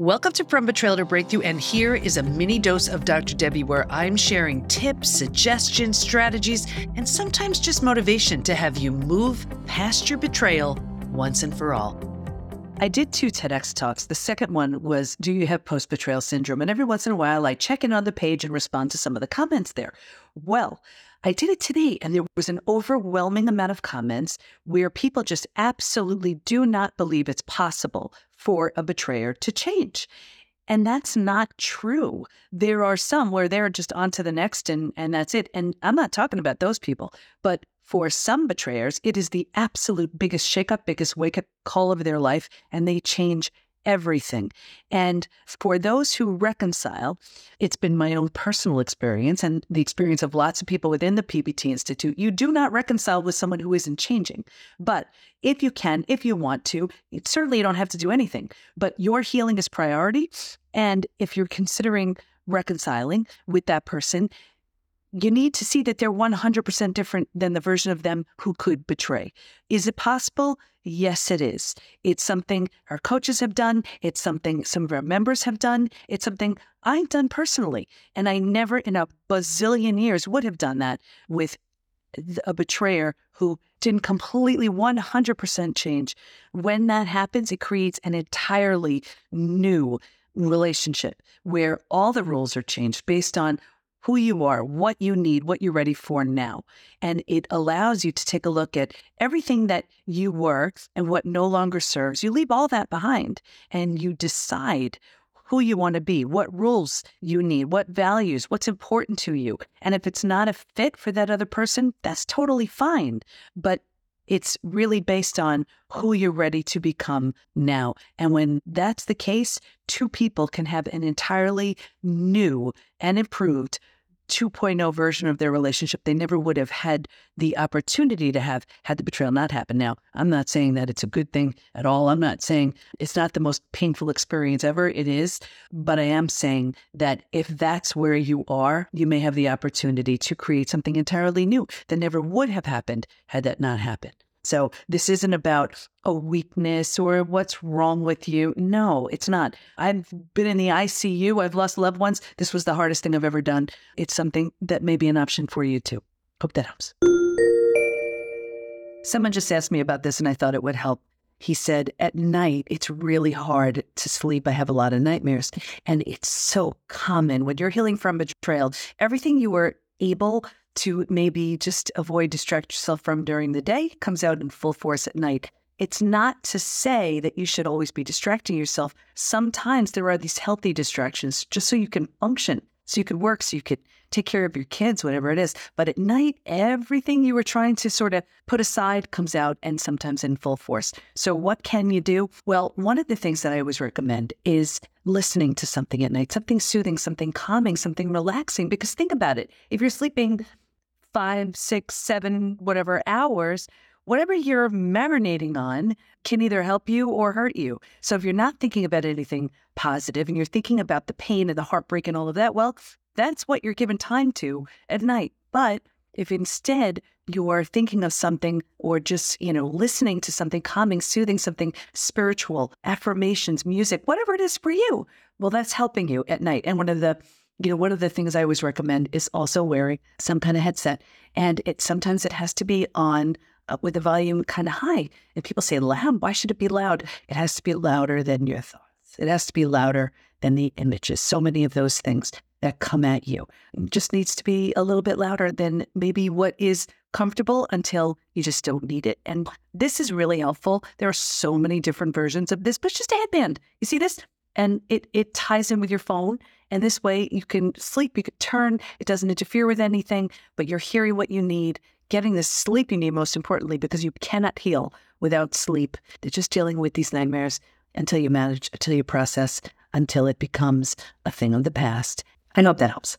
Welcome to From Betrayal to Breakthrough, and here is a mini dose of Dr. Debi where I'm sharing tips, suggestions, strategies, and sometimes just motivation to have you move past your betrayal once and for all. I did two TEDx talks. The second one was Do you have post betrayal syndrome? And every once in a while, I check in on the page and respond to some of the comments there. Well, I did it today, and there was an overwhelming amount of comments where people just absolutely do not believe it's possible for a betrayer to change. And that's not true. There are some where they're just on to the next and, and that's it. And I'm not talking about those people, but for some betrayers, it is the absolute biggest shakeup, biggest wake up call of their life, and they change everything. And for those who reconcile, it's been my own personal experience and the experience of lots of people within the PBT Institute. You do not reconcile with someone who isn't changing. But if you can, if you want to, certainly you don't have to do anything, but your healing is priority. And if you're considering reconciling with that person, you need to see that they're 100% different than the version of them who could betray. Is it possible? Yes, it is. It's something our coaches have done. It's something some of our members have done. It's something I've done personally. And I never in a bazillion years would have done that with a betrayer who didn't completely 100% change. When that happens, it creates an entirely new relationship where all the rules are changed based on who you are, what you need, what you're ready for now. And it allows you to take a look at everything that you were and what no longer serves. You leave all that behind and you decide who you want to be, what rules you need, what values, what's important to you. And if it's not a fit for that other person, that's totally fine. But it's really based on who you're ready to become now. And when that's the case, two people can have an entirely new and improved 2.0 version of their relationship they never would have had the opportunity to have had the betrayal not happen. Now, I'm not saying that it's a good thing at all. I'm not saying it's not the most painful experience ever. It is. But I am saying that if that's where you are, you may have the opportunity to create something entirely new that never would have happened had that not happened. So this isn't about a weakness or what's wrong with you. No, it's not. I've been in the ICU. I've lost loved ones. This was the hardest thing I've ever done. It's something that may be an option for you too. Hope that helps. Someone just asked me about this and I thought it would help. He said, At night, it's really hard to sleep. I have a lot of nightmares. And it's so common when you're healing from betrayal. Everything you were able to maybe just avoid distract yourself from during the day comes out in full force at night. It's not to say that you should always be distracting yourself. Sometimes there are these healthy distractions just so you can function, so you could work, so you could take care of your kids, whatever it is. But at night, everything you were trying to sort of put aside comes out and sometimes in full force. So, what can you do? Well, one of the things that I always recommend is listening to something at night, something soothing, something calming, something relaxing. Because think about it if you're sleeping five, six, seven, whatever hours, whatever you're marinating on can either help you or hurt you. So if you're not thinking about anything positive and you're thinking about the pain and the heartbreak and all of that, well, that's what you're given time to at night. But if instead you're thinking of something or just, you know, listening to something calming, soothing, something spiritual, affirmations, music, whatever it is for you, well, that's helping you at night. And one of the you know, one of the things I always recommend is also wearing some kind of headset. And it sometimes it has to be on uh, with the volume kind of high. And people say loud. Why should it be loud? It has to be louder than your thoughts. It has to be louder than the images. So many of those things that come at you it just needs to be a little bit louder than maybe what is comfortable until you just don't need it. And this is really helpful. There are so many different versions of this, but it's just a headband. You see this? And it it ties in with your phone and this way you can sleep, you can turn, it doesn't interfere with anything, but you're hearing what you need, getting the sleep you need, most importantly, because you cannot heal without sleep. They're just dealing with these nightmares until you manage, until you process, until it becomes a thing of the past. I hope that helps.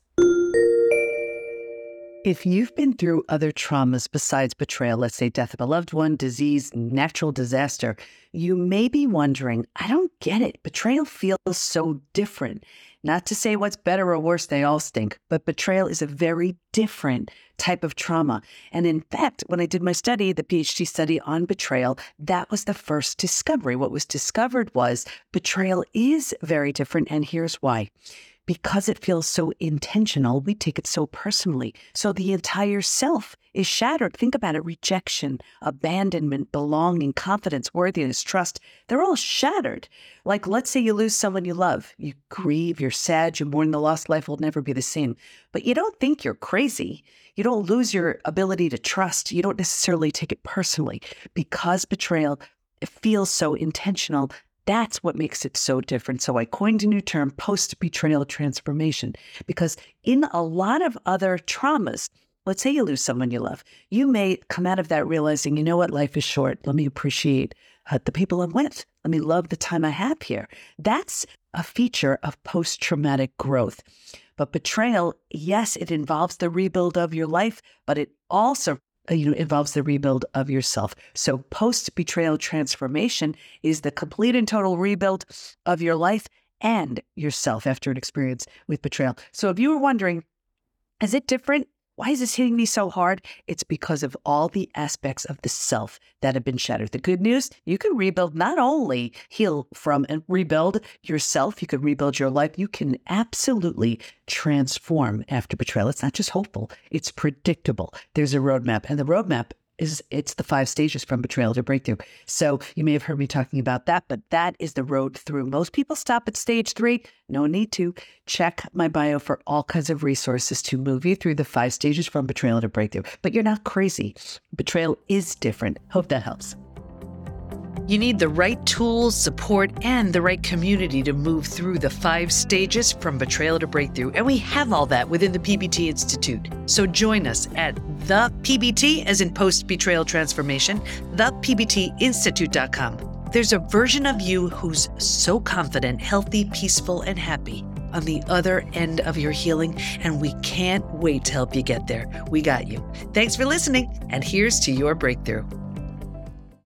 If you've been through other traumas besides betrayal, let's say death of a loved one, disease, natural disaster, you may be wondering, I don't get it. Betrayal feels so different. Not to say what's better or worse, they all stink, but betrayal is a very different type of trauma. And in fact, when I did my study, the PhD study on betrayal, that was the first discovery. What was discovered was betrayal is very different, and here's why because it feels so intentional, we take it so personally. So the entire self is shattered. Think about it rejection, abandonment, belonging, confidence, worthiness, trust. They're all shattered. Like, let's say you lose someone you love. You grieve, you're sad, you mourn the lost life will never be the same. But you don't think you're crazy. You don't lose your ability to trust. You don't necessarily take it personally because betrayal feels so intentional that's what makes it so different. So I coined a new term, post betrayal transformation, because in a lot of other traumas, let's say you lose someone you love, you may come out of that realizing, you know what, life is short. Let me appreciate uh, the people I'm with. Let me love the time I have here. That's a feature of post traumatic growth. But betrayal, yes, it involves the rebuild of your life, but it also Uh, you know involves the rebuild of yourself. So post betrayal transformation is the complete and total rebuild of your life and yourself after an experience with betrayal. So if you were wondering, is it different? Why is this hitting me so hard? It's because of all the aspects of the self that have been shattered. The good news, you can rebuild, not only heal from and rebuild yourself, you can rebuild your life, you can absolutely transform after betrayal. It's not just hopeful, it's predictable. There's a roadmap, and the roadmap is it's the five stages from betrayal to breakthrough. So you may have heard me talking about that, but that is the road through. Most people stop at stage three. No need to. Check my bio for all kinds of resources to move you through the five stages from betrayal to breakthrough. But you're not crazy. Betrayal is different. Hope that helps. You need the right tools, support, and the right community to move through the five stages from betrayal to breakthrough. And we have all that within the PBT Institute. So join us at the PBT, as in post betrayal transformation, thepbtinstitute.com. There's a version of you who's so confident, healthy, peaceful, and happy on the other end of your healing, and we can't wait to help you get there. We got you. Thanks for listening, and here's to your breakthrough.